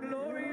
glory.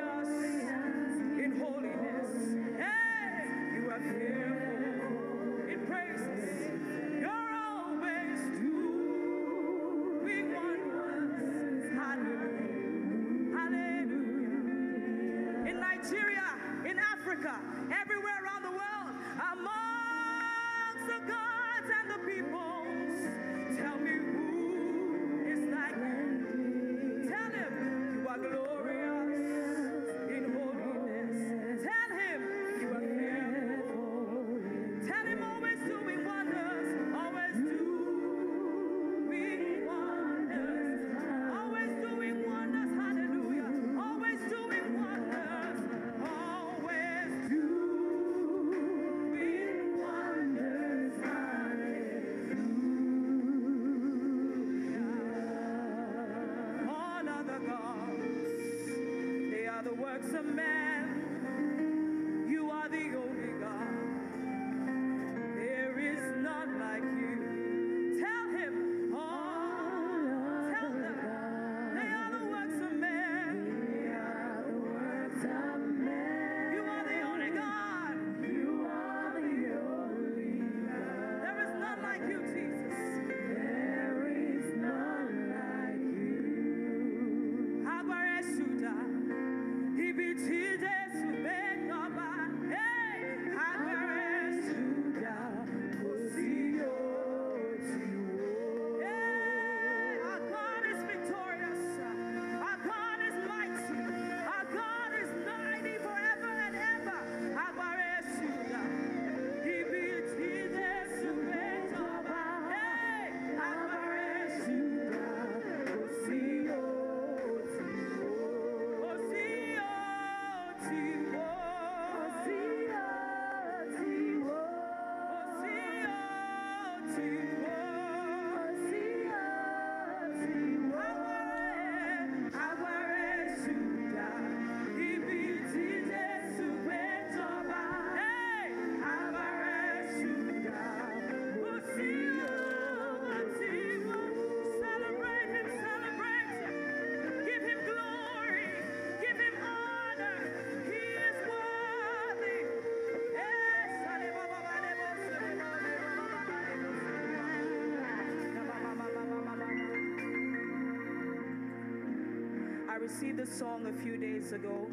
received the song a few days ago,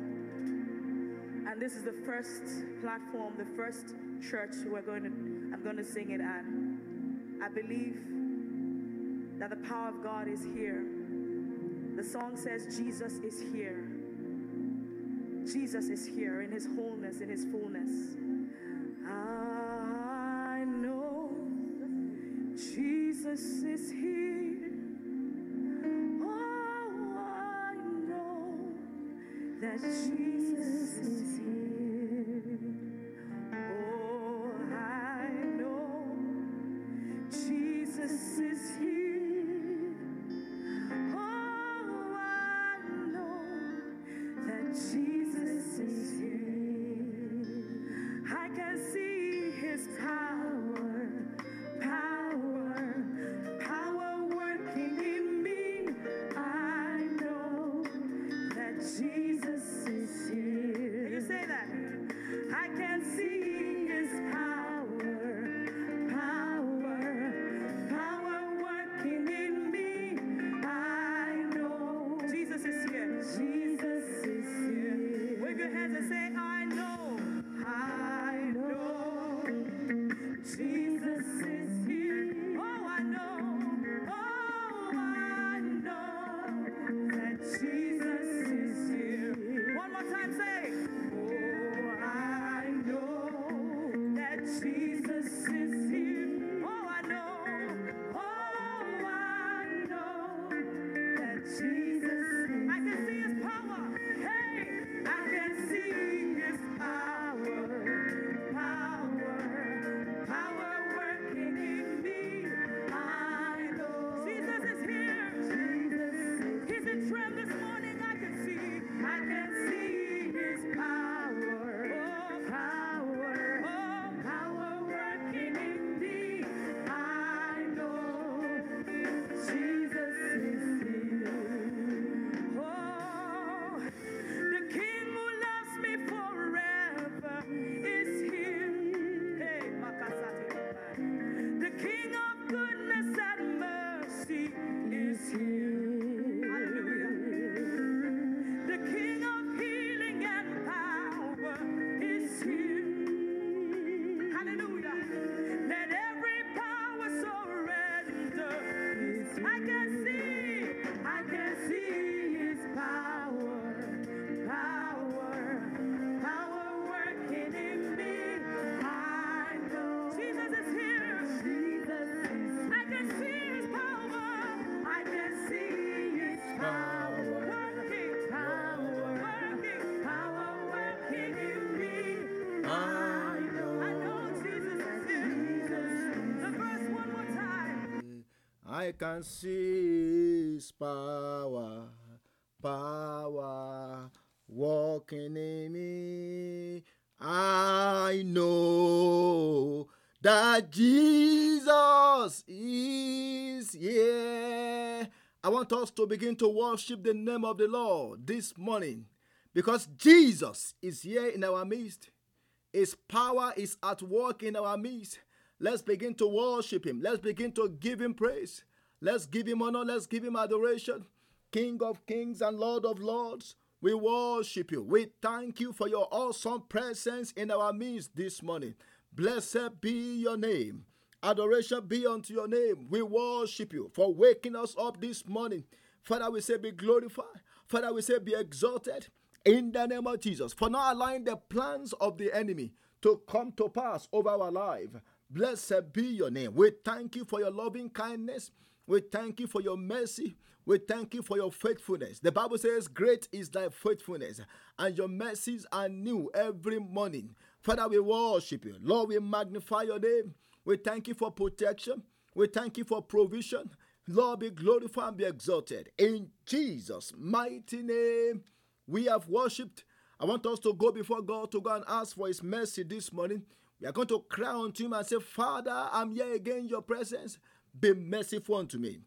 and this is the first platform, the first church we're going to, I'm going to sing it at. I believe that the power of God is here. The song says, Jesus is here. Jesus is here in his wholeness, in his fullness. Can see His power, power walking in me. I know that Jesus is here. I want us to begin to worship the name of the Lord this morning because Jesus is here in our midst. His power is at work in our midst. Let's begin to worship Him. Let's begin to give Him praise. Let's give Him honor. Let's give Him adoration. King of kings and Lord of lords, we worship you. We thank you for your awesome presence in our midst this morning. Blessed be your name. Adoration be unto your name. We worship you for waking us up this morning. Father, we say be glorified. Father, we say be exalted in the name of Jesus for not allowing the plans of the enemy to come to pass over our life. Blessed be your name. We thank you for your loving kindness. We thank you for your mercy. We thank you for your faithfulness. The Bible says, Great is thy faithfulness, and your mercies are new every morning. Father, we worship you. Lord, we magnify your name. We thank you for protection. We thank you for provision. Lord, be glorified and be exalted. In Jesus' mighty name, we have worshipped. I want us to go before God to go and ask for His mercy this morning. We are going to cry unto Him and say, Father, I'm here again in your presence. Be merciful unto me.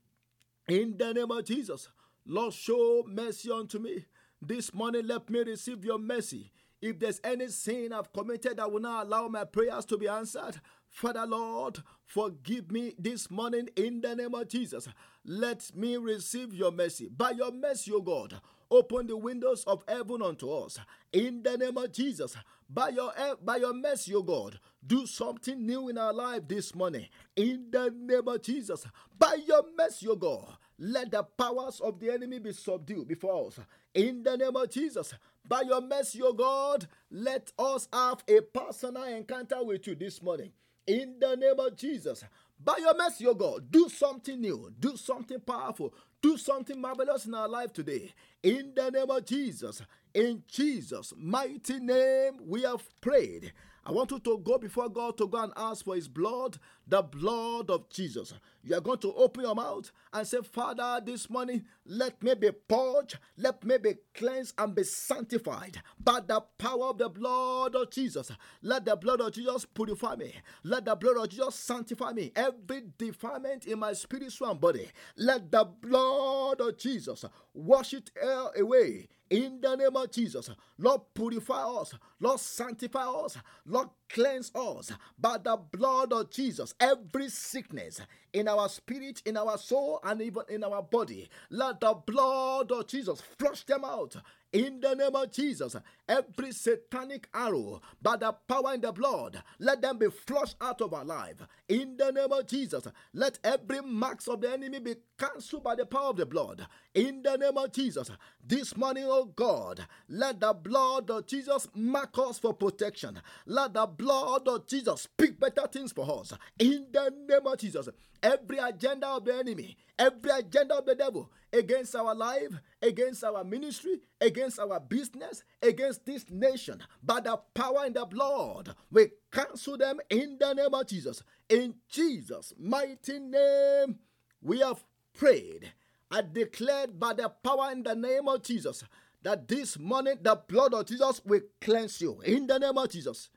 In the name of Jesus, Lord, show mercy unto me. This morning, let me receive your mercy. If there's any sin I've committed that will not allow my prayers to be answered, Father Lord, forgive me this morning in the name of Jesus. Let me receive your mercy. By your mercy, O God, open the windows of heaven unto us in the name of Jesus. By your eh, by your mercy, O God, do something new in our life this morning in the name of Jesus. By your mercy, O God, let the powers of the enemy be subdued before us in the name of Jesus. By your mercy, O God, let us have a personal encounter with you this morning in the name of Jesus. By your mercy, O God, do something new, do something powerful, do something marvelous in our life today. In the name of Jesus, in Jesus' mighty name, we have prayed. I want you to go before God to go and ask for His blood, the blood of Jesus. You are going to open your mouth and say, Father, this morning, let me be purged, let me be cleansed and be sanctified by the power of the blood of Jesus. Let the blood of Jesus purify me. Let the blood of Jesus sanctify me. Every defilement in my spiritual and body, let the blood of Jesus wash it away in the name of Jesus. Lord, purify us. Lord, sanctify us. Lord, cleanse us by the blood of Jesus. Every sickness in our spirit, in our soul, and even in our body, let the blood of Jesus flush them out in the name of Jesus. Every satanic arrow by the power in the blood, let them be flushed out of our life. In the name of Jesus, let every marks of the enemy be cancelled by the power of the blood. In the name of Jesus, this morning, oh God, let the blood of Jesus mark us for protection. Let the blood of Jesus speak better things for us. In the name of Jesus, every agenda of the enemy, every agenda of the devil against our life, against our ministry, against our business, against this nation, by the power and the blood, we cancel them in the name of Jesus. In Jesus' mighty name, we have prayed. I declared by the power in the name of Jesus that this morning the blood of Jesus will cleanse you in the name of Jesus.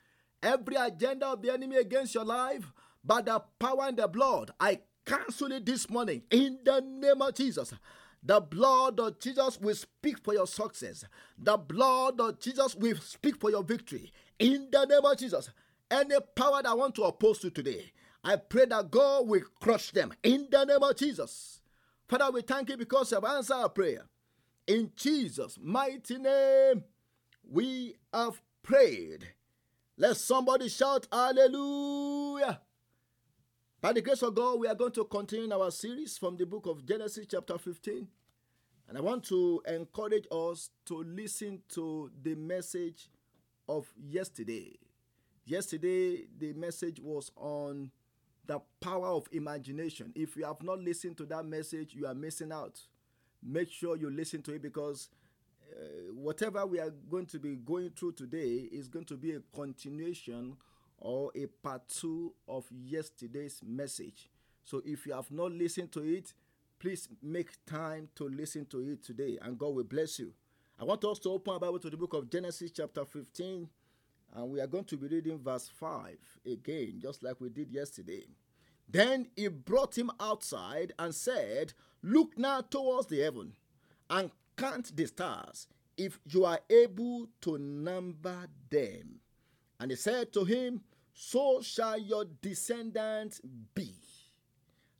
Every agenda of the enemy against your life, by the power and the blood, I cancel it this morning in the name of Jesus. The blood of Jesus will speak for your success. The blood of Jesus will speak for your victory. In the name of Jesus, any power that want to oppose you today, I pray that God will crush them. In the name of Jesus. Father, we thank you because you have answered our prayer. In Jesus' mighty name, we have prayed. Let somebody shout hallelujah. By the grace of God, we are going to continue our series from the book of Genesis, chapter 15. And I want to encourage us to listen to the message of yesterday. Yesterday, the message was on the power of imagination. If you have not listened to that message, you are missing out. Make sure you listen to it because uh, whatever we are going to be going through today is going to be a continuation or a part two of yesterday's message. So if you have not listened to it, please make time to listen to it today, and God will bless you. I want us to open our Bible to the book of Genesis, chapter 15, and we are going to be reading verse 5 again, just like we did yesterday. Then he brought him outside and said, Look now towards the heaven and count the stars, if you are able to number them. And he said to him, So shall your descendants be.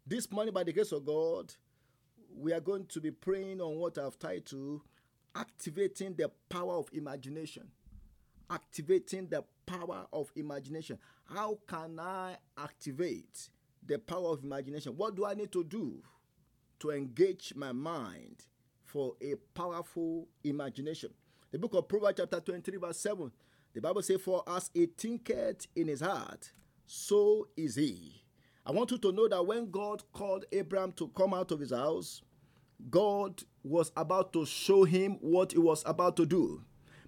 This morning, by the grace of God, we are going to be praying on what I've titled Activating the Power of Imagination. Activating the power of imagination. How can I activate the power of imagination? What do I need to do to engage my mind for a powerful imagination? The book of Proverbs, chapter 23, verse 7, the Bible says, For as a thinketh in his heart, so is he. I want you to know that when God called Abraham to come out of his house, God was about to show him what he was about to do.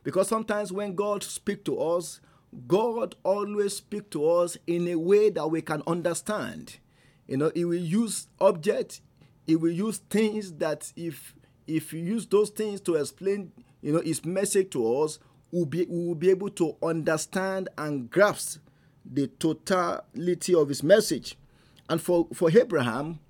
Because sometimes when God speaks to us, God always speaks to us in a way that we can understand. You know, He will use objects, He will use things that if if you use those things to explain, you know, His message to us, we'll be, will be able to understand and grasp the totality of His message. And for, for Abraham,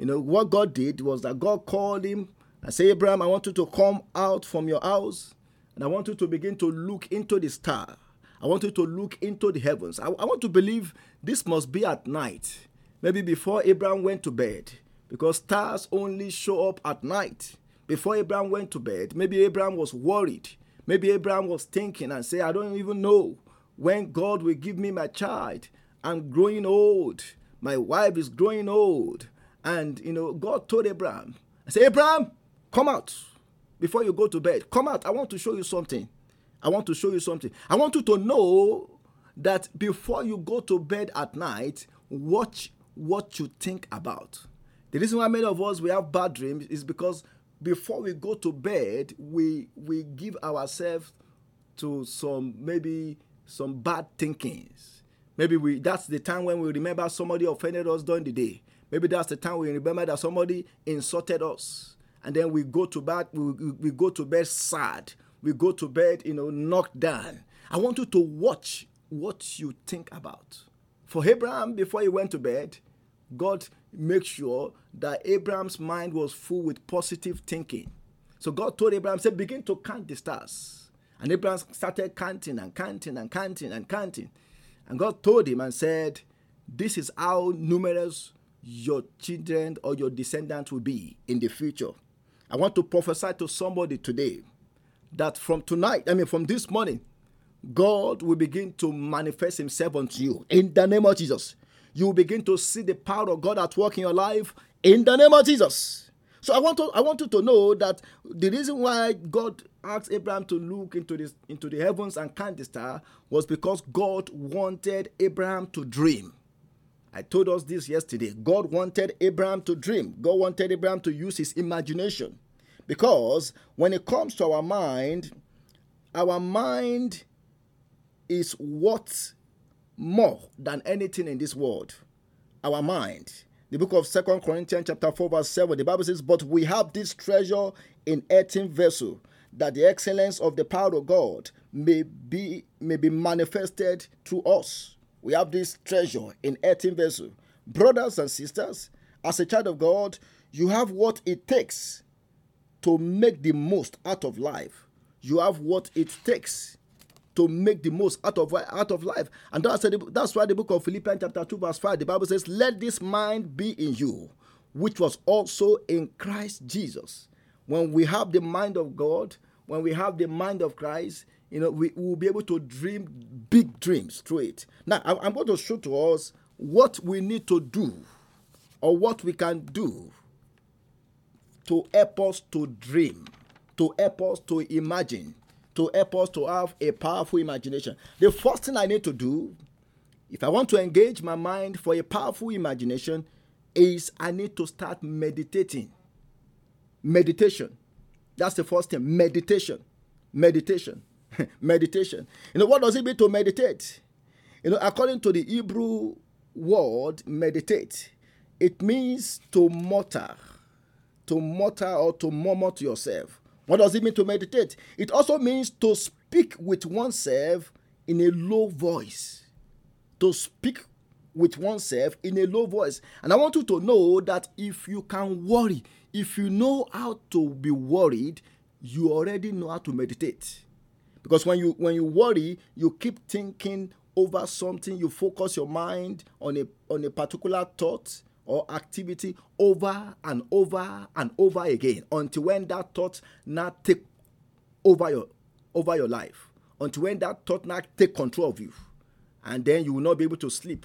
you know, what God did was that God called him and said, Abraham, I want you to come out from your house and I want you to begin to look into the star. I want you to look into the heavens. I, I want to believe this must be at night, maybe before Abraham went to bed, because stars only show up at night. Before Abraham went to bed, maybe Abraham was worried. Maybe Abraham was thinking and say, I don't even know when God will give me my child. I'm growing old. My wife is growing old. And, you know, God told Abraham, I say, Abraham, come out before you go to bed. Come out. I want to show you something. I want to show you something. I want you to know that before you go to bed at night, watch what you think about. The reason why many of us we have bad dreams is because before we go to bed, we we give ourselves to some maybe some bad thinkings. Maybe we that's the time when we remember somebody offended us during the day. Maybe that's the time we remember that somebody insulted us and then we go to bed we, we go to bed sad we go to bed you know knocked down i want you to watch what you think about for abraham before he went to bed god made sure that abraham's mind was full with positive thinking. So god told abraham said begin to count the stars. And abraham started counting and counting and counting and counting. And god told him and said this is how numerous your children or your descendants will be in the future. I want to prophesy to somebody today that from tonight, I mean, from this morning, God will begin to manifest Himself unto you in the name of Jesus. You will begin to see the power of God at work in your life in the name of Jesus. So I want to I want you to know that the reason why God asked Abraham to look into this into the heavens and count the star was because God wanted Abraham to dream. I told us this yesterday. God wanted Abraham to dream, God wanted Abraham to use his imagination. Because when it comes to our mind, our mind is what more than anything in this world. Our mind. The book of Second Corinthians chapter 4, verse 7, the Bible says, But we have this treasure in earthen vessel, that the excellence of the power of God may be may be manifested through us. We have this treasure in earthen vessel. Brothers and sisters, as a child of God, you have what it takes to make the most out of life. You have what it takes to make the most out of out of life. And that's, that's why the book of Philippians chapter 2 verse 5 the Bible says let this mind be in you which was also in Christ Jesus. When we have the mind of God, when we have the mind of Christ, you know, we will be able to dream big dreams through it. Now, I'm going to show to us what we need to do or what we can do to help us to dream, to help us to imagine, to help us to have a powerful imagination. The first thing I need to do, if I want to engage my mind for a powerful imagination, is I need to start meditating. Meditation. That's the first thing. Meditation. Meditation. meditation. You know, what does it mean to meditate? You know, according to the Hebrew word meditate, it means to mutter, to mutter or to murmur to yourself. What does it mean to meditate? It also means to speak with oneself in a low voice. To speak with oneself in a low voice. And I want you to know that if you can worry, if you know how to be worried, you already know how to meditate. Because when you when you worry, you keep thinking over something, you focus your mind on a on a particular thought or activity over and over and over again until when that thought now take over your over your life until when that thought now take control of you. And then you will not be able to sleep.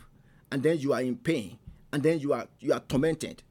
And then you are in pain. And then you are you are tormented.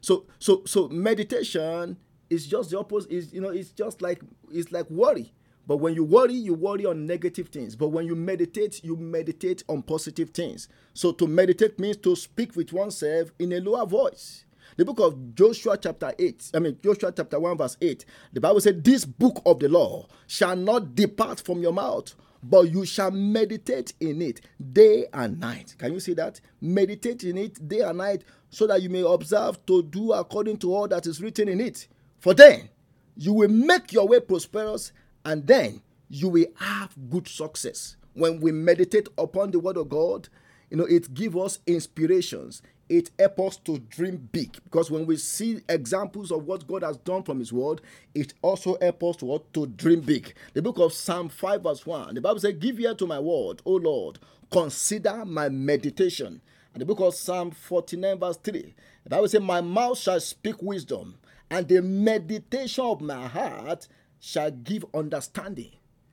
So so so meditation is just the opposite. Is you know it's just like it's like worry but when you worry, you worry on negative things. But when you meditate, you meditate on positive things. So to meditate means to speak with oneself in a lower voice. The book of Joshua, chapter 8, I mean, Joshua, chapter 1, verse 8, the Bible said, This book of the law shall not depart from your mouth, but you shall meditate in it day and night. Can you see that? Meditate in it day and night so that you may observe to do according to all that is written in it. For then you will make your way prosperous and then you will have good success. When we meditate upon the word of God, you know, it gives us inspirations. It helps us to dream big because when we see examples of what God has done from His word, it also helps us to, to dream big. The book of Psalm 5, verse 1, the Bible says, Give ear to my word, O Lord, consider my meditation. And the book of Psalm 49, verse 3, the Bible says, My mouth shall speak wisdom, and the meditation of my heart shall give understanding.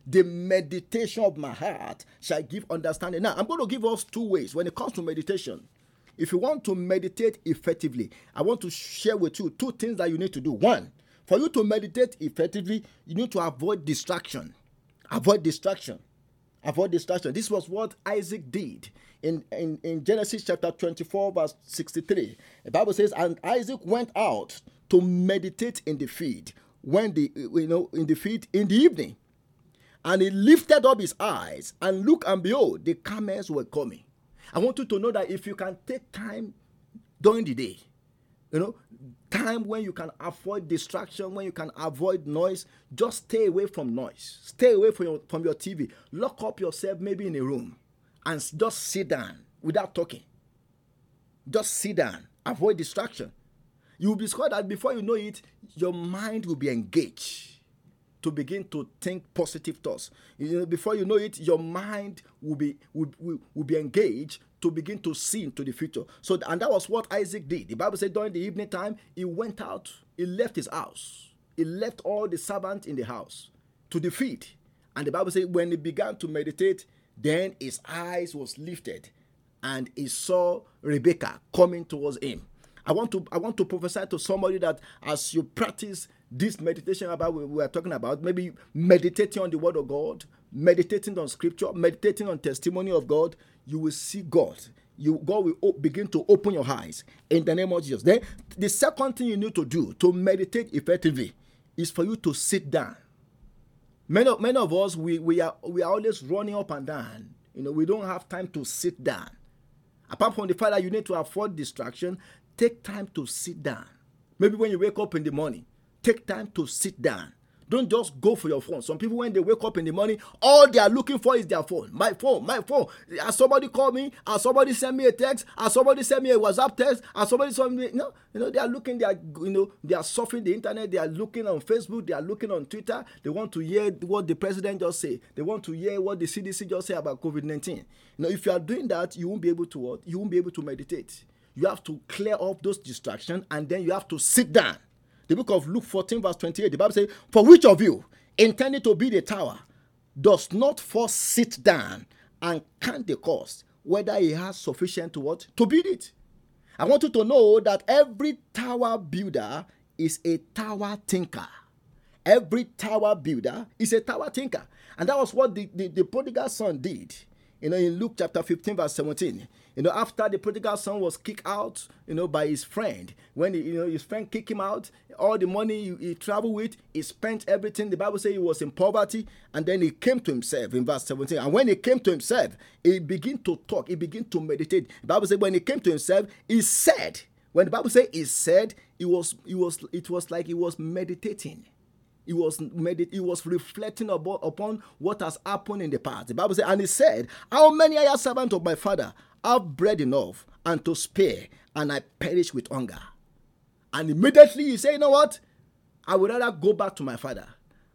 The meditation of my heart shall give understanding. Now, I'm going to give us two ways when it comes to meditation. If you want to meditate effectively, I want to share with you two things that you need to do. One, for you to meditate effectively, you need to avoid distraction. Avoid distraction. Avoid distraction. This was what Isaac did in, in, in Genesis chapter 24, verse 63. The Bible says, And Isaac went out to meditate in the field when the you know in the field in the evening. And he lifted up his eyes and look and behold the camels were coming. I want you to know that if you can take time during the day you know time when you can avoid distraction when you can avoid noise just stay away from noise. Stay away from your, from your tv lock up yourself maybe in a room and just sit down without talking. Just sit down. Avoid distraction you will discover that before you know it, your mind will be engaged to begin to think positive thoughts. You know, before you know it, your mind will be will, will, will be engaged to begin to see into the future. So, and that was what Isaac did. The Bible said during the evening time, he went out, he left his house, he left all the servants in the house to the. And the Bible said when he began to meditate, then his eyes was lifted and he saw Rebecca coming towards him. I want to I want to prophesy to somebody that as you practice this meditation about we are talking about, maybe meditating on the word of God, meditating on scripture, meditating on testimony of God, you will see God. You God will begin to open your eyes in the name of Jesus. Then the second thing you need to do to meditate effectively is for you to sit down. Many of, many of us we, we are we are always running up and down. You know, we don't have time to sit down. Apart from the fact that you need to afford distraction, Take time to sit down. Maybe when you wake up in the morning, take time to sit down. Don't just go for your phone. Some people, when they wake up in the morning, all they are looking for is their phone. My phone, my phone. Has somebody called me? Has somebody sent me a text? Has somebody sent me a WhatsApp text? Has somebody sent me? No, you know they are looking. They are, you know, they are surfing the internet. They are looking on Facebook. They are looking on Twitter. They want to hear what the president just say. They want to hear what the CDC just say about COVID nineteen. Know, if you are doing that, you won't be able to what? You won't be able to meditate you have to clear off those distractions and then you have to sit down. The book of Luke 14, verse 28, the Bible says, For which of you, intending to build a tower, does not first sit down and count the cost, whether he has sufficient to what? To build it. I want you to know that every tower builder is a tower thinker. Every tower builder is a tower thinker. And that was what the, the, the prodigal son did. You know, in Luke chapter 15, verse 17. You know, after the prodigal son was kicked out, you know, by his friend, when he, you know his friend kicked him out, all the money he, he traveled with, he spent everything. The Bible says he was in poverty, and then he came to himself in verse 17. And when he came to himself, he began to talk, he began to meditate. The Bible says when he came to himself, he said, When the Bible says he said, it was it was it was like he was meditating. He was medit- he was reflecting upon what has happened in the past. The Bible said, and he said, How many are servants of my father have bread enough and to spare, and I perish with hunger? And immediately he said, You know what? I would rather go back to my father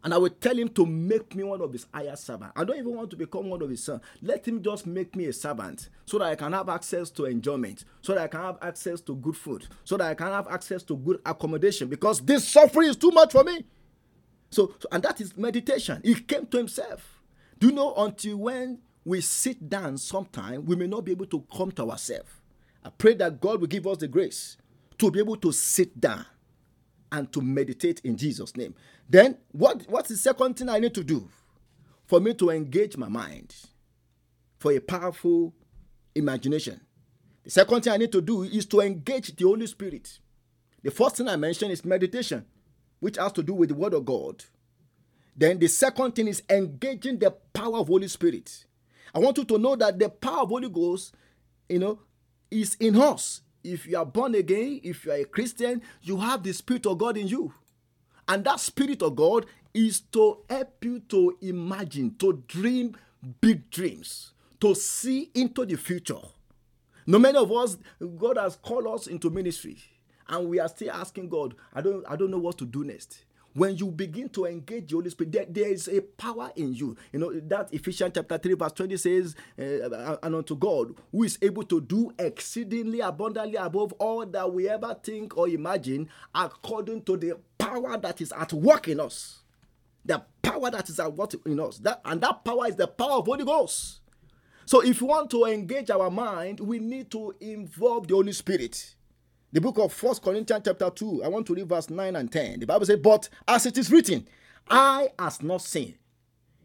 and I will tell him to make me one of his higher servants. I don't even want to become one of his sons. Let him just make me a servant so that I can have access to enjoyment, so that I can have access to good food, so that I can have access to good accommodation because this suffering is too much for me. So, so and that is meditation. He came to himself. Do you know until when we sit down sometime, we may not be able to come to ourselves. I pray that God will give us the grace to be able to sit down and to meditate in Jesus' name. Then, what, what's the second thing I need to do for me to engage my mind for a powerful imagination? The second thing I need to do is to engage the Holy Spirit. The first thing I mentioned is meditation, which has to do with the Word of God. Then the second thing is engaging the power of Holy Spirit. I want you to know that the power of Holy Ghost, you know, is in us if you are born again, if you are a Christian, you have the Spirit of God in you. And that Spirit of God is to help you to imagine, to dream big dreams, to see into the future. No many of us, God has called us into ministry, and we are still asking God, I don't, I don't know what to do next when you begin to engage the Holy Spirit, there, there is a power in you. You know, that Ephesians chapter 3, verse 20 says, uh, And unto God, who is able to do exceedingly abundantly above all that we ever think or imagine, according to the power that is at work in us. The power that is at work in us. That, and that power is the power of Holy Ghost. So if we want to engage our mind, we need to involve the Holy Spirit. The book of First Corinthians chapter 2, I want to read verse 9 and 10. The Bible says, But as it is written, I has not seen,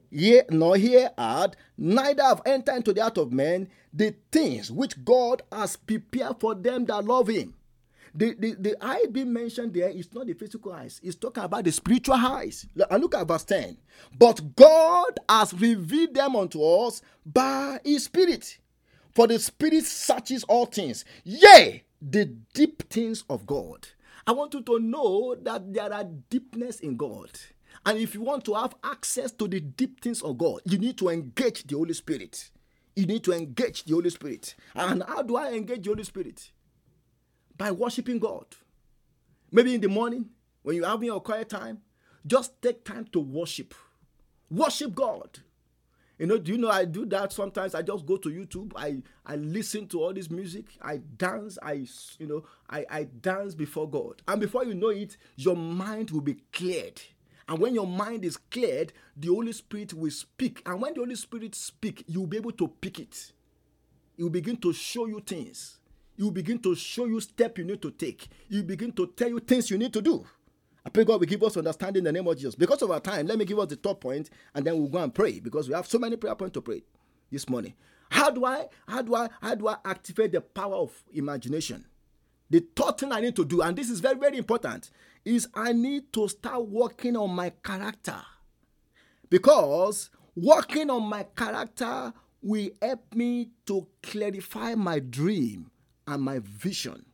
yea, nor hear heard, neither have entered into the heart of men the things which God has prepared for them that love him. The, the, the eye being mentioned there is not the physical eyes, it's talking about the spiritual eyes. And look at verse 10. But God has revealed them unto us by his spirit. For the spirit searches all things, yea, the deep things of God. I want you to know that there are deepness in God. And if you want to have access to the deep things of God, you need to engage the Holy Spirit. You need to engage the Holy Spirit. And how do I engage the Holy Spirit? By worshiping God. Maybe in the morning, when you're having your quiet time, just take time to worship. Worship God. You know, do you know I do that sometimes? I just go to YouTube, I I listen to all this music, I dance, I you know, I, I dance before God. And before you know it, your mind will be cleared. And when your mind is cleared, the Holy Spirit will speak. And when the Holy Spirit speak, you'll be able to pick it. He will begin to show you things. He will begin to show you step you need to take. He will begin to tell you things you need to do. I pray God will give us understanding in the name of Jesus. Because of our time, let me give us the top point and then we'll go and pray because we have so many prayer points to pray this morning. How do I how do I how do I activate the power of imagination? The third thing I need to do, and this is very, very important, is I need to start working on my character. Because working on my character will help me to clarify my dream and my vision.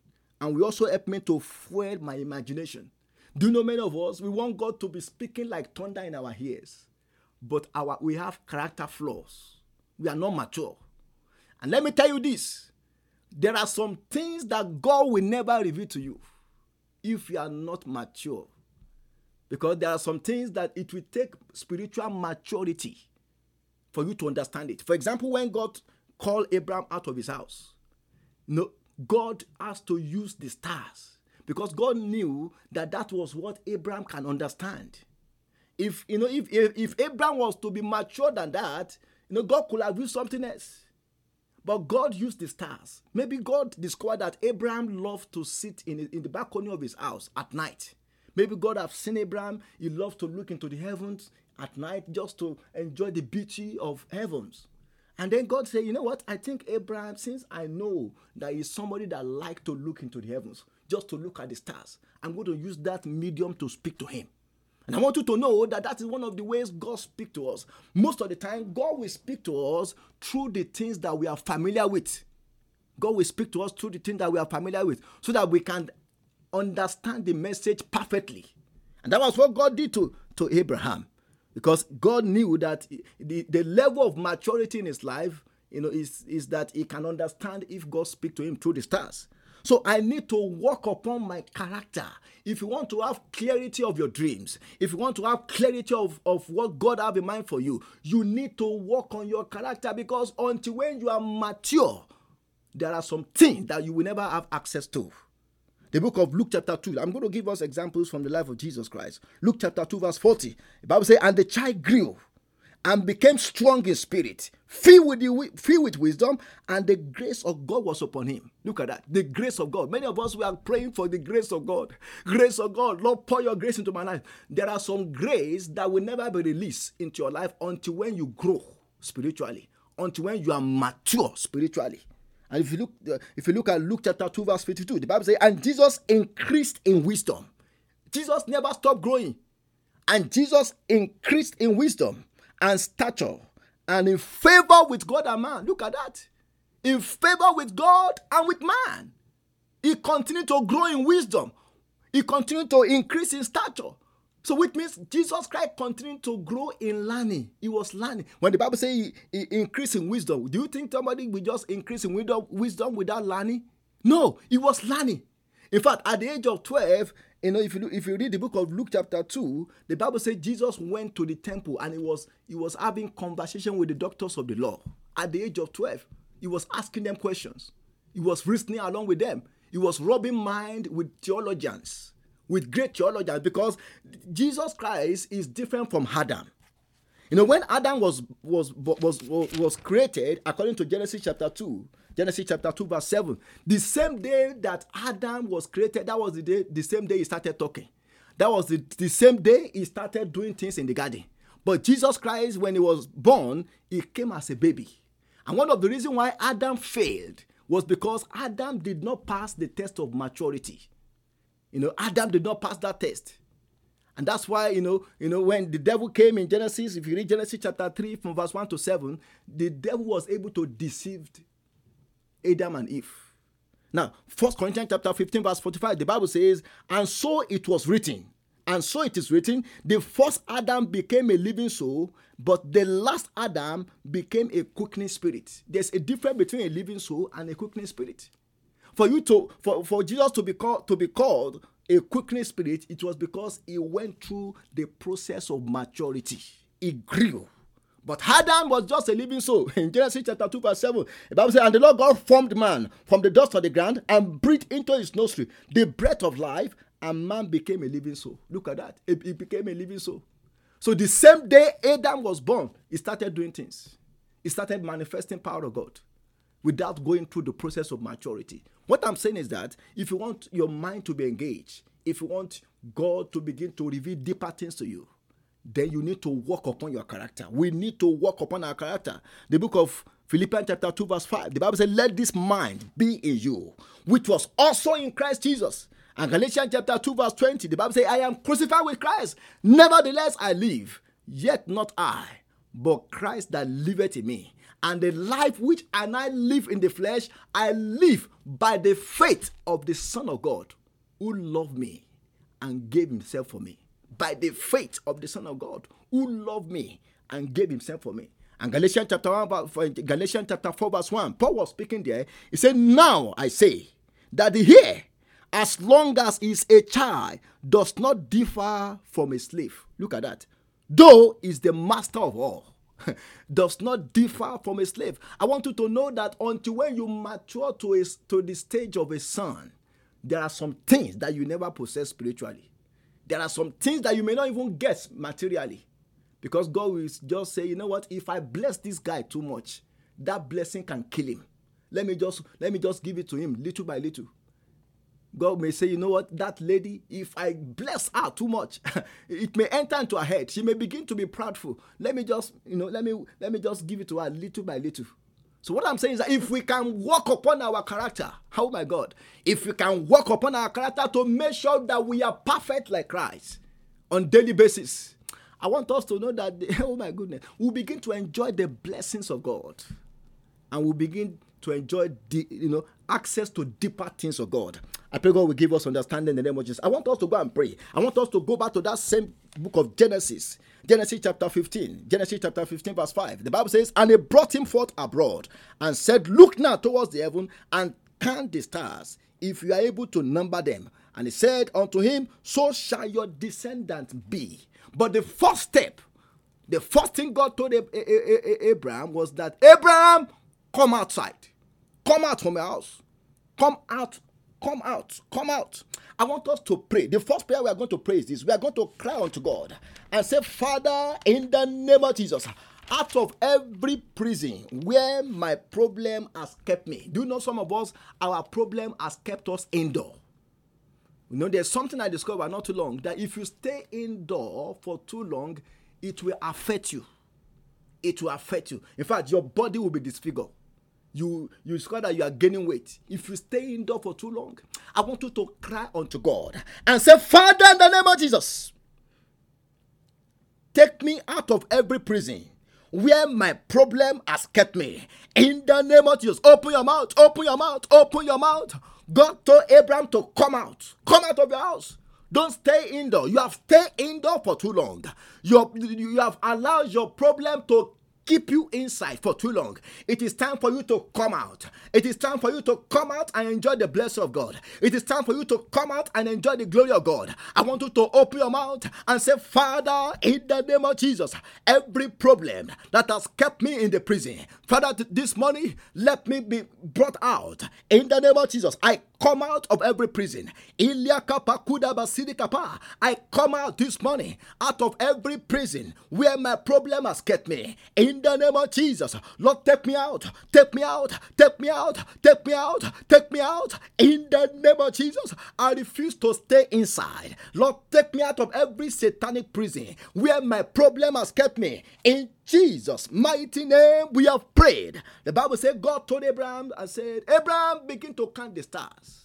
And will also help me to fuel my imagination. Do you know many of us, we want God to be speaking like thunder in our ears, but our we have character flaws. We are not mature. And let me tell you this there are some things that God will never reveal to you if you are not mature. Because there are some things that it will take spiritual maturity for you to understand it. For example, when God called Abraham out of his house, no, God has to use the stars because God knew that that was what Abraham can understand. If you know, if, if if Abraham was to be mature than that, you know, God could have used something else. But God used the stars. Maybe God discovered that Abraham loved to sit in, in the balcony of his house at night. Maybe God have seen Abraham. He loved to look into the heavens at night just to enjoy the beauty of heavens. And then God said, you know what? I think Abraham, since I know that he's somebody that like to look into the heavens, just to look at the stars. I'm going to use that medium to speak to him. And I want you to know that that is one of the ways God speaks to us. Most of the time, God will speak to us through the things that we are familiar with. God will speak to us through the things that we are familiar with so that we can understand the message perfectly. And that was what God did to, to Abraham. Because God knew that the, the level of maturity in his life, you know, is, is that he can understand if God speaks to him through the stars. So I need to work upon my character. If you want to have clarity of your dreams, if you want to have clarity of, of what God have in mind for you, you need to work on your character because until when you are mature, there are some things that you will never have access to. The book of Luke, chapter 2. I'm going to give us examples from the life of Jesus Christ. Luke chapter 2, verse 40. The Bible says, And the child grew and became strong in spirit, filled with, the, filled with wisdom, and the grace of God was upon him. Look at that. The grace of God. Many of us, we are praying for the grace of God. Grace of God. Lord, pour your grace into my life. There are some grace that will never be released into your life until when you grow spiritually, until when you are mature spiritually. And if you look, uh, if you look at Luke chapter 2, verse 52, the Bible says, And Jesus increased in wisdom. Jesus never stopped growing. And Jesus increased in wisdom and stature and in favor with God and man. Look at that. In favor with God and with man. He continued to grow in wisdom. He continued to increase in stature. So, which means Jesus Christ continued to grow in learning. He was learning. When the Bible says he, he increased in wisdom, do you think somebody will just increase in wisdom without learning? No, he was learning. In fact, at the age of 12, you know, if you if you read the book of Luke chapter 2, the Bible says Jesus went to the temple and he was he was having conversation with the doctors of the law. At the age of 12, he was asking them questions. He was reasoning along with them. He was rubbing mind with theologians, with great theologians, because Jesus Christ is different from Adam. You know, when Adam was was was was, was created, according to Genesis chapter 2, Genesis chapter 2, verse 7. The same day that Adam was created, that was the day, the same day he started talking. That was the, the same day he started doing things in the garden. But Jesus Christ, when he was born, he came as a baby. And one of the reasons why Adam failed was because Adam did not pass the test of maturity. You know, Adam did not pass that test. And that's why, you know, you know, when the devil came in Genesis, if you read Genesis chapter 3 from verse 1 to 7, the devil was able to deceive Adam and Eve. Now, First Corinthians chapter 15, verse 45, the Bible says, And so it was written, and so it is written, the first Adam became a living soul, but the last Adam became a quickening spirit. There's a difference between a living soul and a quickening spirit. For you to for, for Jesus to be called to be called a quickening spirit, it was because he went through the process of maturity. He grew. But Adam was just a living soul. In Genesis chapter 2, verse 7, the Bible says, And the Lord God formed man from the dust of the ground and breathed into his nostril the breath of life, and man became a living soul. Look at that. He became a living soul. So the same day Adam was born, he started doing things. He started manifesting power of God without going through the process of maturity. What I'm saying is that if you want your mind to be engaged, if you want God to begin to reveal deeper things to you, then you need to work upon your character. We need to work upon our character. The book of Philippians chapter 2, verse 5, the Bible says, Let this mind be in you, which was also in Christ Jesus. And Galatians chapter 2, verse 20, the Bible says, I am crucified with Christ. Nevertheless, I live, yet not I, but Christ that liveth in me. And the life which I now live in the flesh, I live by the faith of the Son of God, who loved me and gave himself for me by the faith of the Son of God who loved me and gave himself for me. And Galatians chapter 1, Galatians chapter 4, verse 1, Paul was speaking there. He said, Now I say that heir, as long as is a child, does not differ from a slave. Look at that. Though is the master of all. does not differ from a slave. I want you to know that until when you mature to, a, to the stage of a son, there are some things that you never possess spiritually there are some things that you may not even get materially. Because God will just say, you know what, if I bless this guy too much, that blessing can kill him. Let me just let me just give it to him little by little. God may say, you know what, that lady, if I bless her too much, it may enter into her head. She may begin to be proudful. Let me just, you know, let me let me just give it to her little by little. So what I'm saying is that if we can work upon our character, oh my God, if we can work upon our character to make sure that we are perfect like Christ on daily basis, I want us to know that, oh my goodness, we'll begin to enjoy the blessings of God. And we'll begin to enjoy the you know access to deeper things of God. I pray God will give us understanding in the name of Jesus. I want us to go and pray. I want us to go back to that same book of Genesis. Genesis chapter 15. Genesis chapter 15, verse 5. The Bible says, And he brought him forth abroad and said, Look now towards the heaven and count the stars, if you are able to number them. And he said unto him, So shall your descendants be. But the first step, the first thing God told Abraham was that Abraham, come outside. Come out from your house. Come out. Come out. Come out. I want us to pray. The first prayer we are going to pray is this. We are going to cry unto God and say, Father, in the name of Jesus, out of every prison where my problem has kept me. Do you know some of us, our problem has kept us indoor? You know, there's something I discovered not too long that if you stay indoor for too long, it will affect you. It will affect you. In fact, your body will be disfigured. You you discover that you are gaining weight. If you stay indoor for too long, I want you to cry unto God and say, Father, in the name of Jesus, take me out of every prison where my problem has kept me. In the name of Jesus, open your mouth, open your mouth, open your mouth. God told Abraham to come out. Come out of your house. Don't stay indoor. You have stayed indoor for too long. You you have allowed your problem to keep you inside for too long. It is time for you to come out. It is time for you to come out and enjoy the blessing of God. It is time for you to come out and enjoy the glory of God. I want you to open your mouth and say, Father, in the name of Jesus, every problem that has kept me in the prison, Father, this morning, let me be brought out. In the name of Jesus, I come out of every prison. I come out this morning out of every prison where my problem has kept me. In the name of Jesus, Lord, take me out, take me out, take me out, take me out, take me out. In the name of Jesus, I refuse to stay inside. Lord, take me out of every satanic prison where my problem has kept me. In Jesus' mighty name, we have prayed. The Bible said God told Abraham and said, Abraham, begin to count the stars.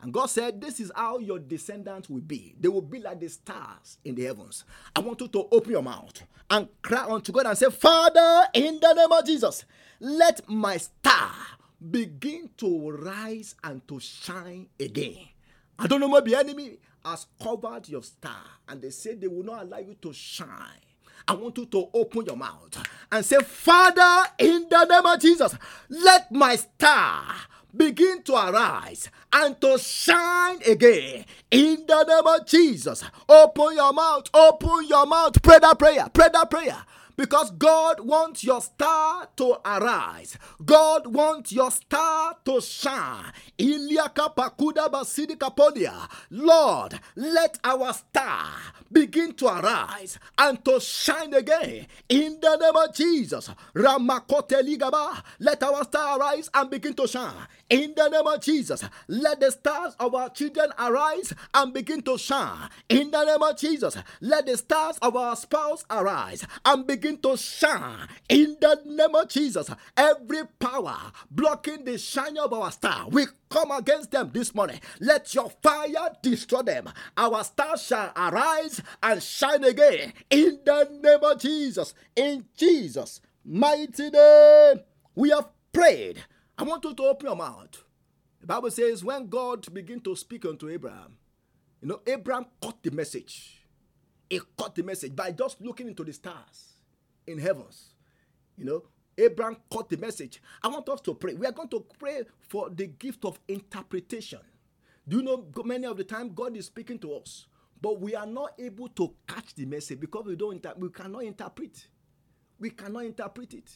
And God said, This is how your descendants will be. They will be like the stars in the heavens. I want you to open your mouth and cry unto God and say, Father, in the name of Jesus, let my star begin to rise and to shine again. I don't know, maybe enemy has covered your star and they say they will not allow you to shine. I want you to open your mouth and say, Father, in the name of Jesus, let my star begin to arise and to shine again in the name of Jesus. Open your mouth, open your mouth, pray that prayer, pray that prayer. Because God wants your star to arise. God wants your star to shine. Lord, let our star begin to arise and to shine again. In the name of Jesus. Let our star arise and begin to shine. In the name of Jesus. Let the stars of our children arise and begin to shine. In the name of Jesus. Let the stars of our spouse arise and begin to shine in the name of Jesus. Every power blocking the shine of our star, we come against them this morning. Let your fire destroy them. Our star shall arise and shine again in the name of Jesus. In Jesus' mighty name, we have prayed. I want you to open your mouth. The Bible says, when God began to speak unto Abraham, you know, Abraham caught the message. He caught the message by just looking into the stars in heavens. You know, Abraham caught the message. I want us to pray. We are going to pray for the gift of interpretation. Do you know many of the time God is speaking to us, but we are not able to catch the message because we don't we cannot interpret. We cannot interpret it.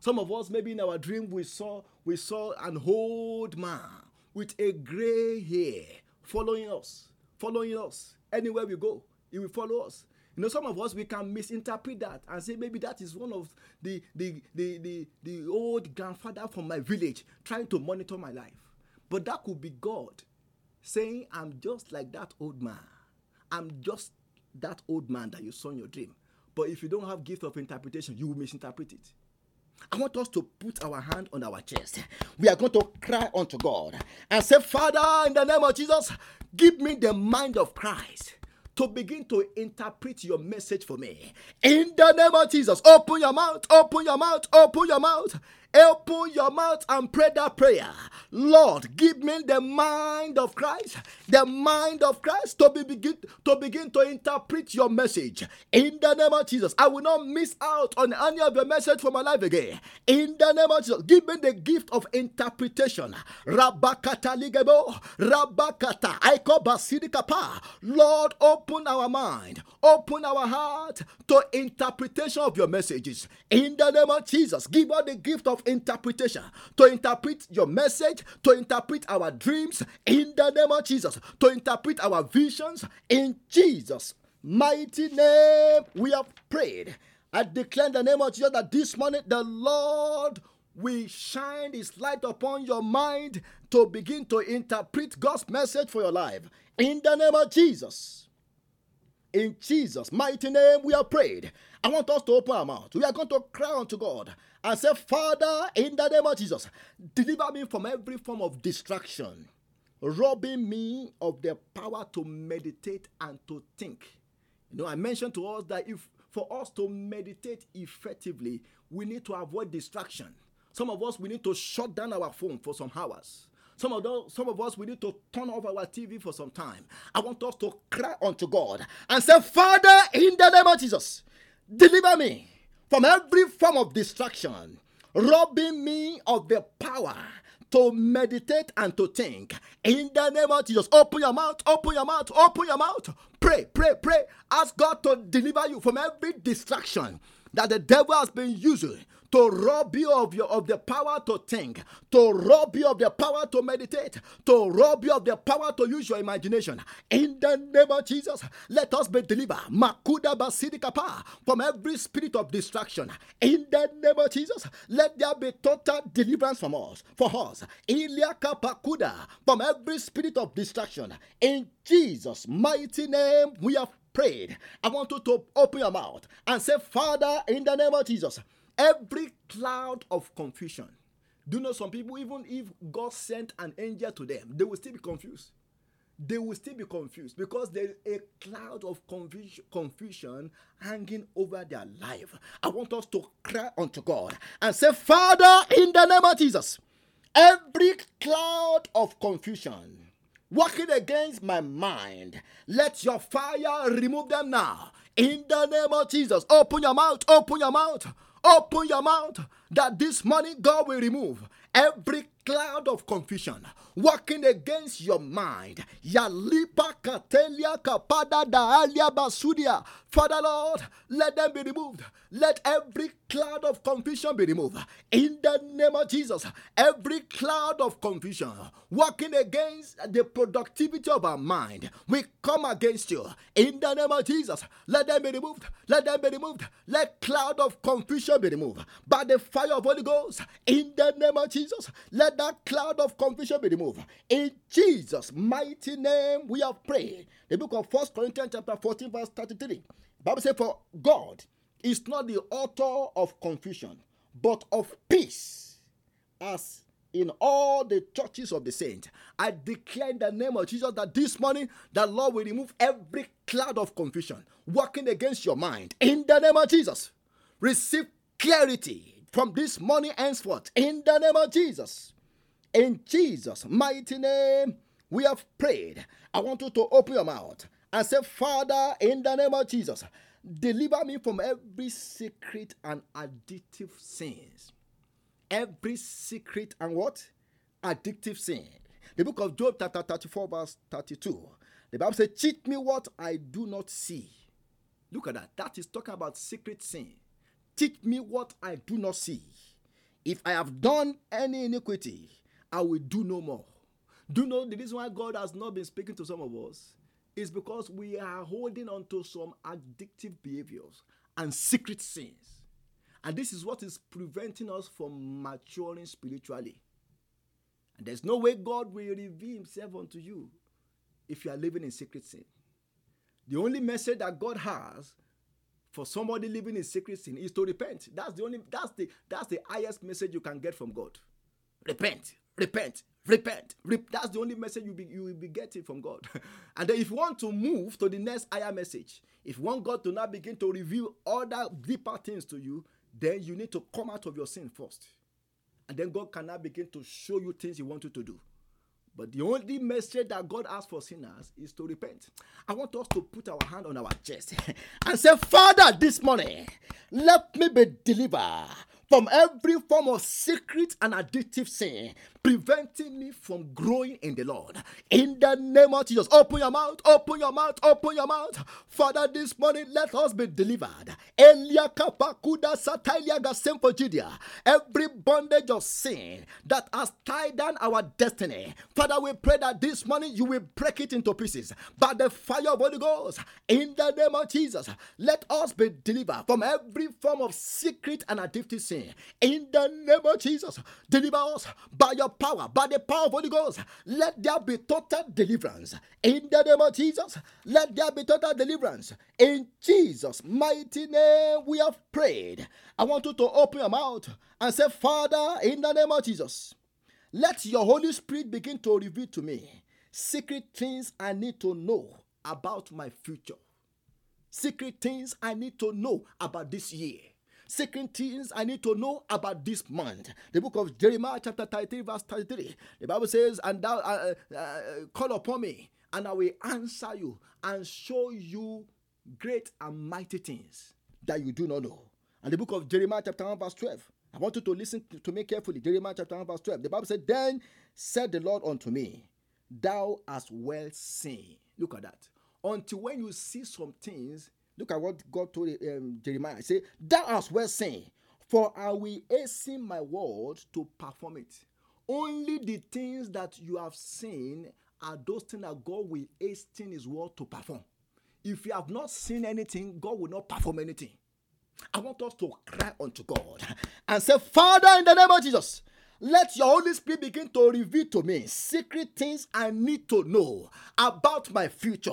Some of us, maybe in our dream, we saw we saw an old man with a gray hair following us, following us anywhere we go. He will follow us. You know, some of us we can misinterpret that and say maybe that is one of the the the the, the old grandfather from my village trying to monitor my life. But that could be God saying, I'm just like that old man. I'm just that old man that you saw in your dream. But if you don't have gift of interpretation, you will misinterpret it. I want us to put our hand on our chest. We are going to cry unto God and say, Father, in the name of Jesus, give me the mind of Christ to begin to interpret your message for me. In the name of Jesus, open your mouth, open your mouth, open your mouth. Open your mouth and pray that prayer. Lord, give me the mind of Christ, the mind of Christ to be begin to begin to interpret your message. In the name of Jesus, I will not miss out on any of your message for my life again. In the name of Jesus, give me the gift of interpretation. Rabakata ligebo, rabakata, aiko basidikapa. Lord, open our mind, open our heart to interpretation of your messages. In the name of Jesus, give us the gift of interpretation to interpret your message, to interpret our dreams. In the name of Jesus, to interpret our visions. In Jesus' mighty name, we have prayed. I declare in the name of Jesus that this morning the Lord will shine his light upon your mind to begin to interpret God's message for your life. In the name of Jesus. In Jesus' mighty name, we have prayed. I want us to open our mouth. We are going to cry unto God and say, Father, in the name of Jesus, deliver me from every form of distraction, robbing me of the power to meditate and to think. You know, I mentioned to us that if for us to meditate effectively, we need to avoid distraction. Some of us, we need to shut down our phone for some hours. Some of, those, some of us, we need to turn off our TV for some time. I want us to cry unto God and say, Father, in the name of Jesus, deliver me from every form of distraction, robbing me of the power to meditate and to think. In the name of Jesus, open your mouth, open your mouth, open your mouth. Pray, pray, pray. Ask God to deliver you from every distraction that the devil has been using to rob you of your of the power to think, to rob you of the power to meditate, to rob you of the power to use your imagination. In the name of Jesus, let us be delivered. Makuda basidikapa from every spirit of distraction. In the name of Jesus, let there be total deliverance from us, for us. Iliaka pakuda from every spirit of distraction. In Jesus' mighty name, we have prayed. I want you to open your mouth and say, Father, in the name of Jesus every cloud of confusion. Do you know some people, even if God sent an angel to them, they will still be confused. They will still be confused because there's a cloud of confusion, confusion hanging over their life. I want us to cry unto God and say, Father, in the name of Jesus, every cloud of confusion working against my mind, let your fire remove them now. In the name of Jesus, open your mouth, open your mouth. Open your mouth that this money God will remove. Every cloud of confusion working against your mind. Yalipa katelia kapada basudia. Father Lord, let them be removed. Let every cloud of confusion be removed. In the name of Jesus, every cloud of confusion working against the productivity of our mind, we come against you. In the name of Jesus, let them be removed. Let them be removed. Let cloud of confusion be removed by the fire of Holy Ghost. In the name of Jesus, let that cloud of confusion be removed. In Jesus' mighty name, we have prayed. The book of First Corinthians chapter 14, verse 33. Bible says, For God is not the author of confusion, but of peace, as in all the churches of the saints. I declare in the name of Jesus that this morning the Lord will remove every cloud of confusion working against your mind. In the name of Jesus, receive clarity from this morning henceforth. In the name of Jesus. In Jesus' mighty name, we have prayed. I want you to open your mouth and say, Father, in the name of Jesus, deliver me from every secret and addictive sins. Every secret and what? Addictive sin. The book of Job, chapter 34, verse 32. The Bible says, Cheat me what I do not see. Look at that. That is talking about secret sin. Teach me what I do not see. If I have done any iniquity, I will do no more. Do you know the reason why God has not been speaking to some of us? Is because we are holding on to some addictive behaviors and secret sins. And this is what is preventing us from maturing spiritually. And there's no way God will reveal himself unto you if you are living in secret sin. The only message that God has for somebody living in secret sin is to repent. That's the only that's the that's the highest message you can get from God. Repent repent repent Rep- that's the only message you, be, you will be getting from god and then if you want to move to the next higher message if you want god to now begin to reveal other deeper things to you then you need to come out of your sin first And then God can now begin to show you things He wants you to do. But the only message that God asks for sinners is to repent. I want us to put our hand on our chest and say, Father, this morning, let me be delivered from every form of secret and addictive sin, preventing me from growing in the Lord. In the name of Jesus, open your mouth, open your mouth, open your mouth. Father, this morning, let us be delivered. Every bondage of sin that has tied down our destiny. Father, we pray that this morning you will break it into pieces by the fire of Holy Ghost. In the name of Jesus, let us be delivered from every form of secret and addictive sin in the name of Jesus. Deliver us by your power, by the power of Holy Ghost. Let there be total deliverance in the name of Jesus. Let there be total deliverance in Jesus' mighty name. We have prayed. I want you to open your mouth and say, Father, in the name of Jesus, let your Holy Spirit begin to reveal to me secret things I need to know about my future. Secret things I need to know about this year secret things I need to know about this month. The book of Jeremiah, chapter 33, verse 33. The Bible says, And thou uh, uh, uh, call upon me, and I will answer you and show you great and mighty things that you do not know. And the book of Jeremiah, chapter 1, verse 12. I want you to listen to me carefully. Jeremiah chapter 1, verse 12. The Bible said, Then said the Lord unto me, Thou hast well seen. Look at that. Until when you see some things, Look at what God told um, Jeremiah. He said, Thou hast well saying, for I will hasten my word to perform it. Only the things that you have seen are those things that God will hasten his word to perform. If you have not seen anything, God will not perform anything. I want us to cry unto God and say, Father, in the name of Jesus, let your Holy Spirit begin to reveal to me secret things I need to know about my future,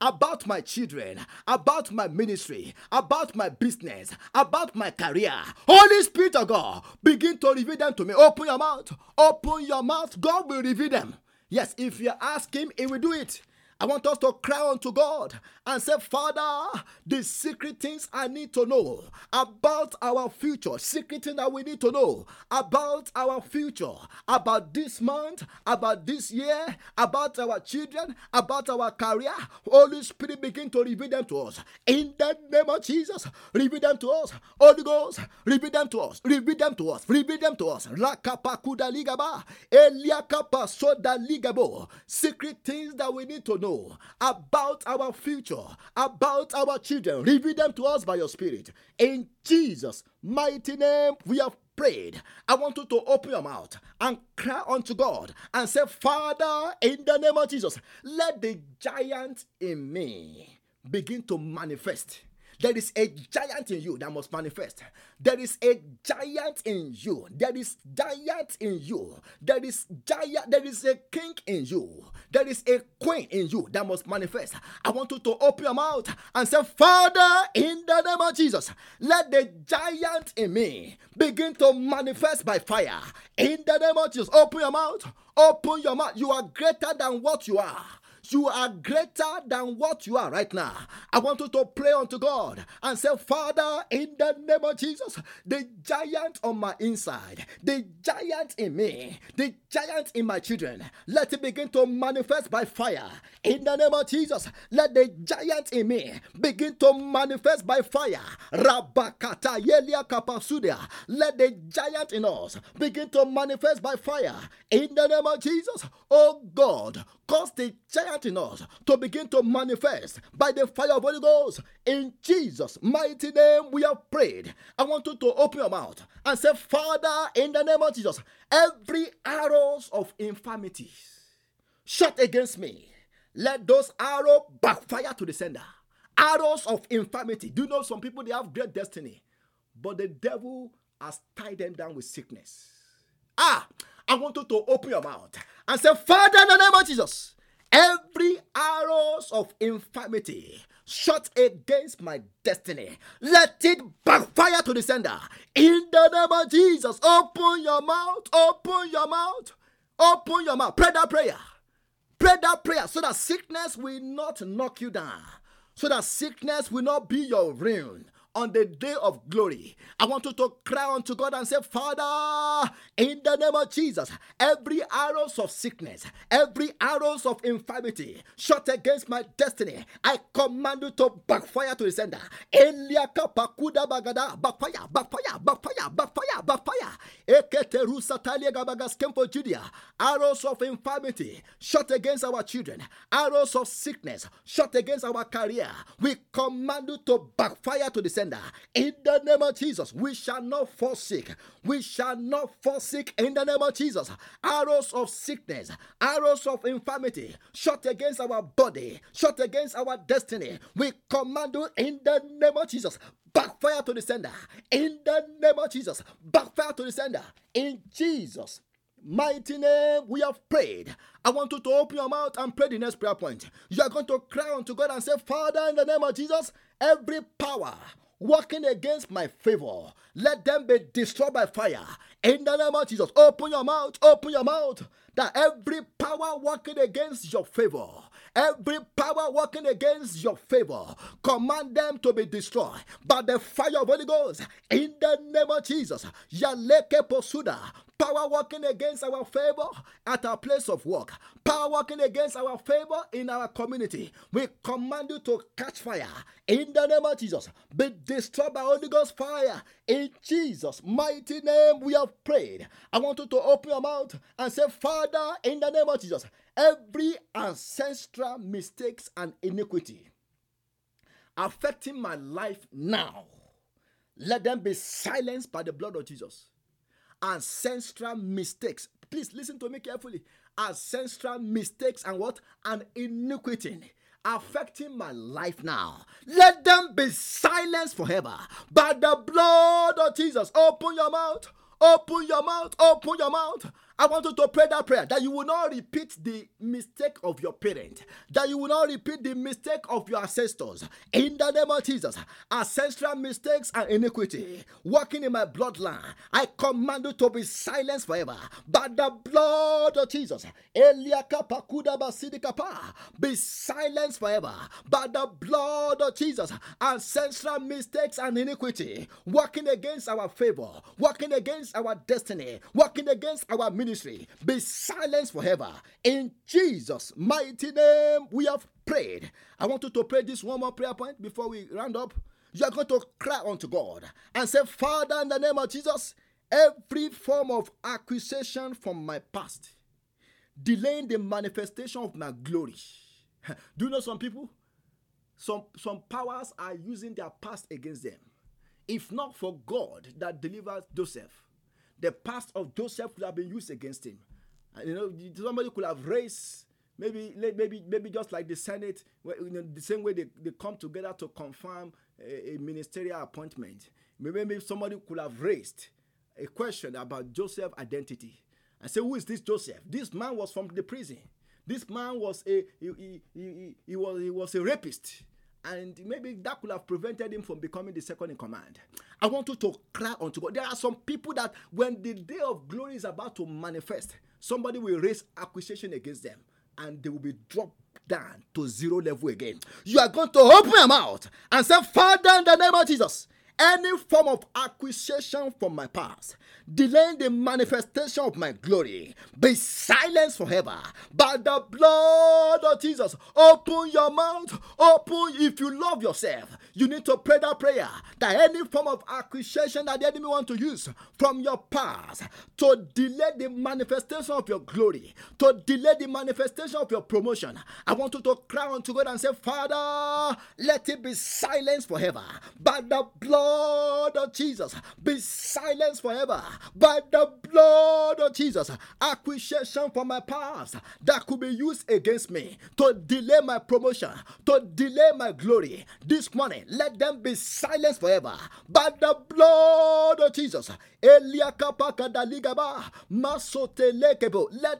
about my children, about my ministry, about my business, about my career. Holy Spirit of God, begin to reveal them to me. Open your mouth. Open your mouth. God will reveal them. Yes, if you ask Him, He will do it. I want us to cry unto God and say, Father, the secret things I need to know about our future, secret things that we need to know about our future, about this month, about this year, about our children, about our career. Holy Spirit, begin to reveal them to us. In the name of Jesus, reveal them to us. Holy Ghost, reveal them to us. Reveal them to us. Reveal them to us. Rakapakuda ligaba, ligabo. Secret things that we need to know know about our future, about our children. Reveal them to us by your Spirit. In Jesus' mighty name, we have prayed. I want you to open your mouth and cry unto God and say, Father, in the name of Jesus, let the giant in me begin to manifest there is a giant in you that must manifest. There is a giant in you. There is giant in you. There is giant. There is a king in you. There is a queen in you that must manifest. I want you to open your mouth and say, Father, in the name of Jesus, let the giant in me begin to manifest by fire. In the name of Jesus, open your mouth. Open your mouth. You are greater than what you are. You are greater than what you are right now. I want you to pray unto God and say, Father, in the name of Jesus, the giant on my inside, the giant in me, the giant in my children, let it begin to manifest by fire. In the name of Jesus, let the giant in me begin to manifest by fire. Rabakata yelia kapasudia. Let the giant in us begin to manifest by fire. In the name of Jesus, oh God, cause the giant in us to begin to manifest by the fire of Holy Ghost. In Jesus' mighty name, we have prayed. I want you to open your mouth and say, Father, in the name of Jesus, every arrows of infirmity shot against me, let those arrows backfire to the sender. Arrows of infirmity. Do you know some people they have great destiny, but the devil has tied them down with sickness. Ah, I want you to open your mouth and say, Father, in the name of Jesus, every arrows of infirmity shot against my destiny, let it backfire to the sender. In the name of Jesus, open your mouth, open your mouth, open your mouth. Pray that prayer. Pray that prayer so that sickness will not knock you down, so that sickness will not be your ruin on the day of glory. I want you to cry unto God and say, Father, in the name of Jesus, every arrows of sickness, every arrows of infirmity shot against my destiny, I command you to backfire to the sender. Eliaka pakuda bagada, backfire, backfire, backfire, backfire, backfire. Eketeru satalia gabagas for Judea. Arrows of infirmity shot against our children, arrows of sickness shot against our career. We command you to backfire to the sender. In the name of Jesus, we shall not forsake. We shall not forsake in the name of Jesus. Arrows of sickness, arrows of infirmity shot against our body, shot against our destiny. We command you in the name of Jesus. Backfire to the sender. In the name of Jesus. Backfire to the sender. In Jesus' mighty name we have prayed. I want you to open your mouth and pray the next prayer point. You are going to cry unto God and say, Father, in the name of Jesus, every power working against my favor, let them be destroyed by fire. In the name of Jesus, open your mouth, open your mouth. That every power working against your favor, every power working against your favor, command them to be destroyed by the fire of Holy Ghost. In the name of Jesus, Yaleke Posuda, power working against our favor at our place of work, power working against our favor in our community. We command you to catch fire in the name of Jesus. Be destroyed by Holy Ghost fire in Jesus' mighty name. We have prayed. I want you to open your mouth and say, Father, in the name of Jesus, every ancestral mistakes and iniquity affecting my life now, let them be silenced by the blood of Jesus ancestral mistakes. Please listen to me carefully. Ancestral mistakes and what? And iniquity affecting my life now. Let them be silenced forever by the blood of Jesus. Open your mouth. Open your mouth. Open your mouth. I want you to pray that prayer that you will not repeat the mistake of your parent, that you will not repeat the mistake of your ancestors. In the name of Jesus, ancestral mistakes and iniquity working in my bloodline, I command you to be silenced forever by the blood of Jesus. Be silenced forever by the blood of Jesus. Ancestral mistakes and iniquity working against our favor, working against our destiny, working against our ministry ministry be silenced forever. In Jesus' mighty name, we have prayed. I want you to pray this one more prayer point before we round up. You are going to cry unto God and say, Father, in the name of Jesus, every form of accusation from my past, delaying the manifestation of my glory. Do you know some people? Some, some powers are using their past against them. If not for God that delivered Joseph, the past of Joseph could have been used against him. You know, somebody could have raised maybe maybe maybe just like the senate you know, the same way they, they come together to confirm a, a ministerial appointment. Maybe, maybe somebody could have raised a question about joseph's identity and say who is this joseph? This man was from the prison. This man was a he, he, he, he was he was a rapist and maybe that could have prevented him from becoming the second in command. I want you to cry unto God. There are some people that when the day of glory is about to manifest, somebody will raise accusation against them and they will be dropped down to zero level again. You are going to open your mouth and say, Father, in the name of Jesus, any form of accusation from my past, delaying the manifestation of my glory, be silenced forever by the blood of Jesus. Open your mouth, open if you love yourself. You need to pray that prayer that any form of accusation that the enemy want to use from your past to delay the manifestation of your glory, to delay the manifestation of your promotion. I want you to cry unto God and say, Father, let it be silenced forever by the blood blood of Jesus be silenced forever by the blood of Jesus. Accusation from my past that could be used against me to delay my promotion, to delay my glory. This morning, let them be silenced forever by the blood of Jesus. Let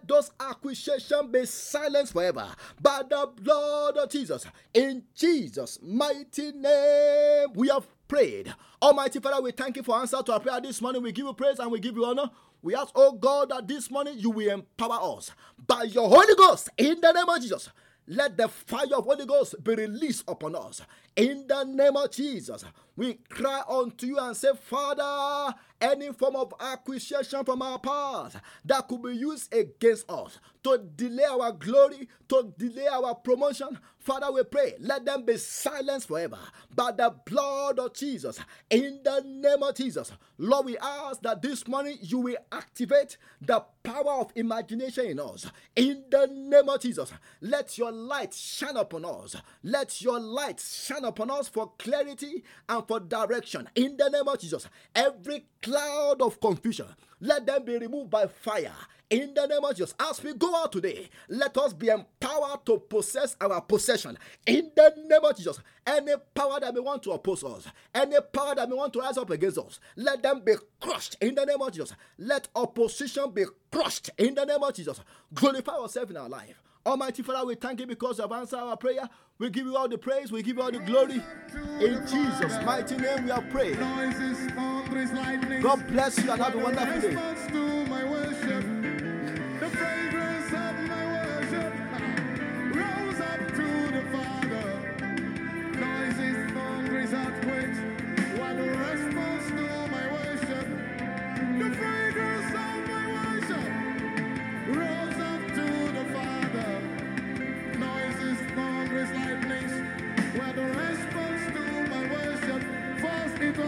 those accusations be silenced forever by the blood of Jesus. In Jesus' mighty name, we have prayed. Almighty Father, we thank you for answer to our prayer this morning. We give you praise and we give you honor. We ask, oh God, that this morning you will empower us by your Holy Ghost in the name of Jesus. let the fire of Holy Ghost be released upon us. In the name of Jesus, we cry unto you and say, Father, any form of acquisition from our past that could be used against us to delay our glory, to delay our promotion. Father, we pray, let them be silenced forever by the blood of Jesus. In the name of Jesus, Lord, we ask that this morning you will activate the power of imagination in us. In the name of Jesus, let your light shine upon us. Let your light shine upon us for clarity and for direction. In the name of Jesus, every cloud of confusion, let them be removed by fire in the name of Jesus, as we go out today, let us be empowered to possess our possession. In the name of Jesus, any power that may want to oppose us, any power that may want to rise up against us, let them be crushed in the name of Jesus. Let opposition be crushed in the name of Jesus. Glorify yourself in our life. Almighty Father, we thank you because you have answered our prayer. We give you all the praise, we give you all the glory. In Jesus' mighty name, we have prayed. God bless you and have a wonderful day. Everybody say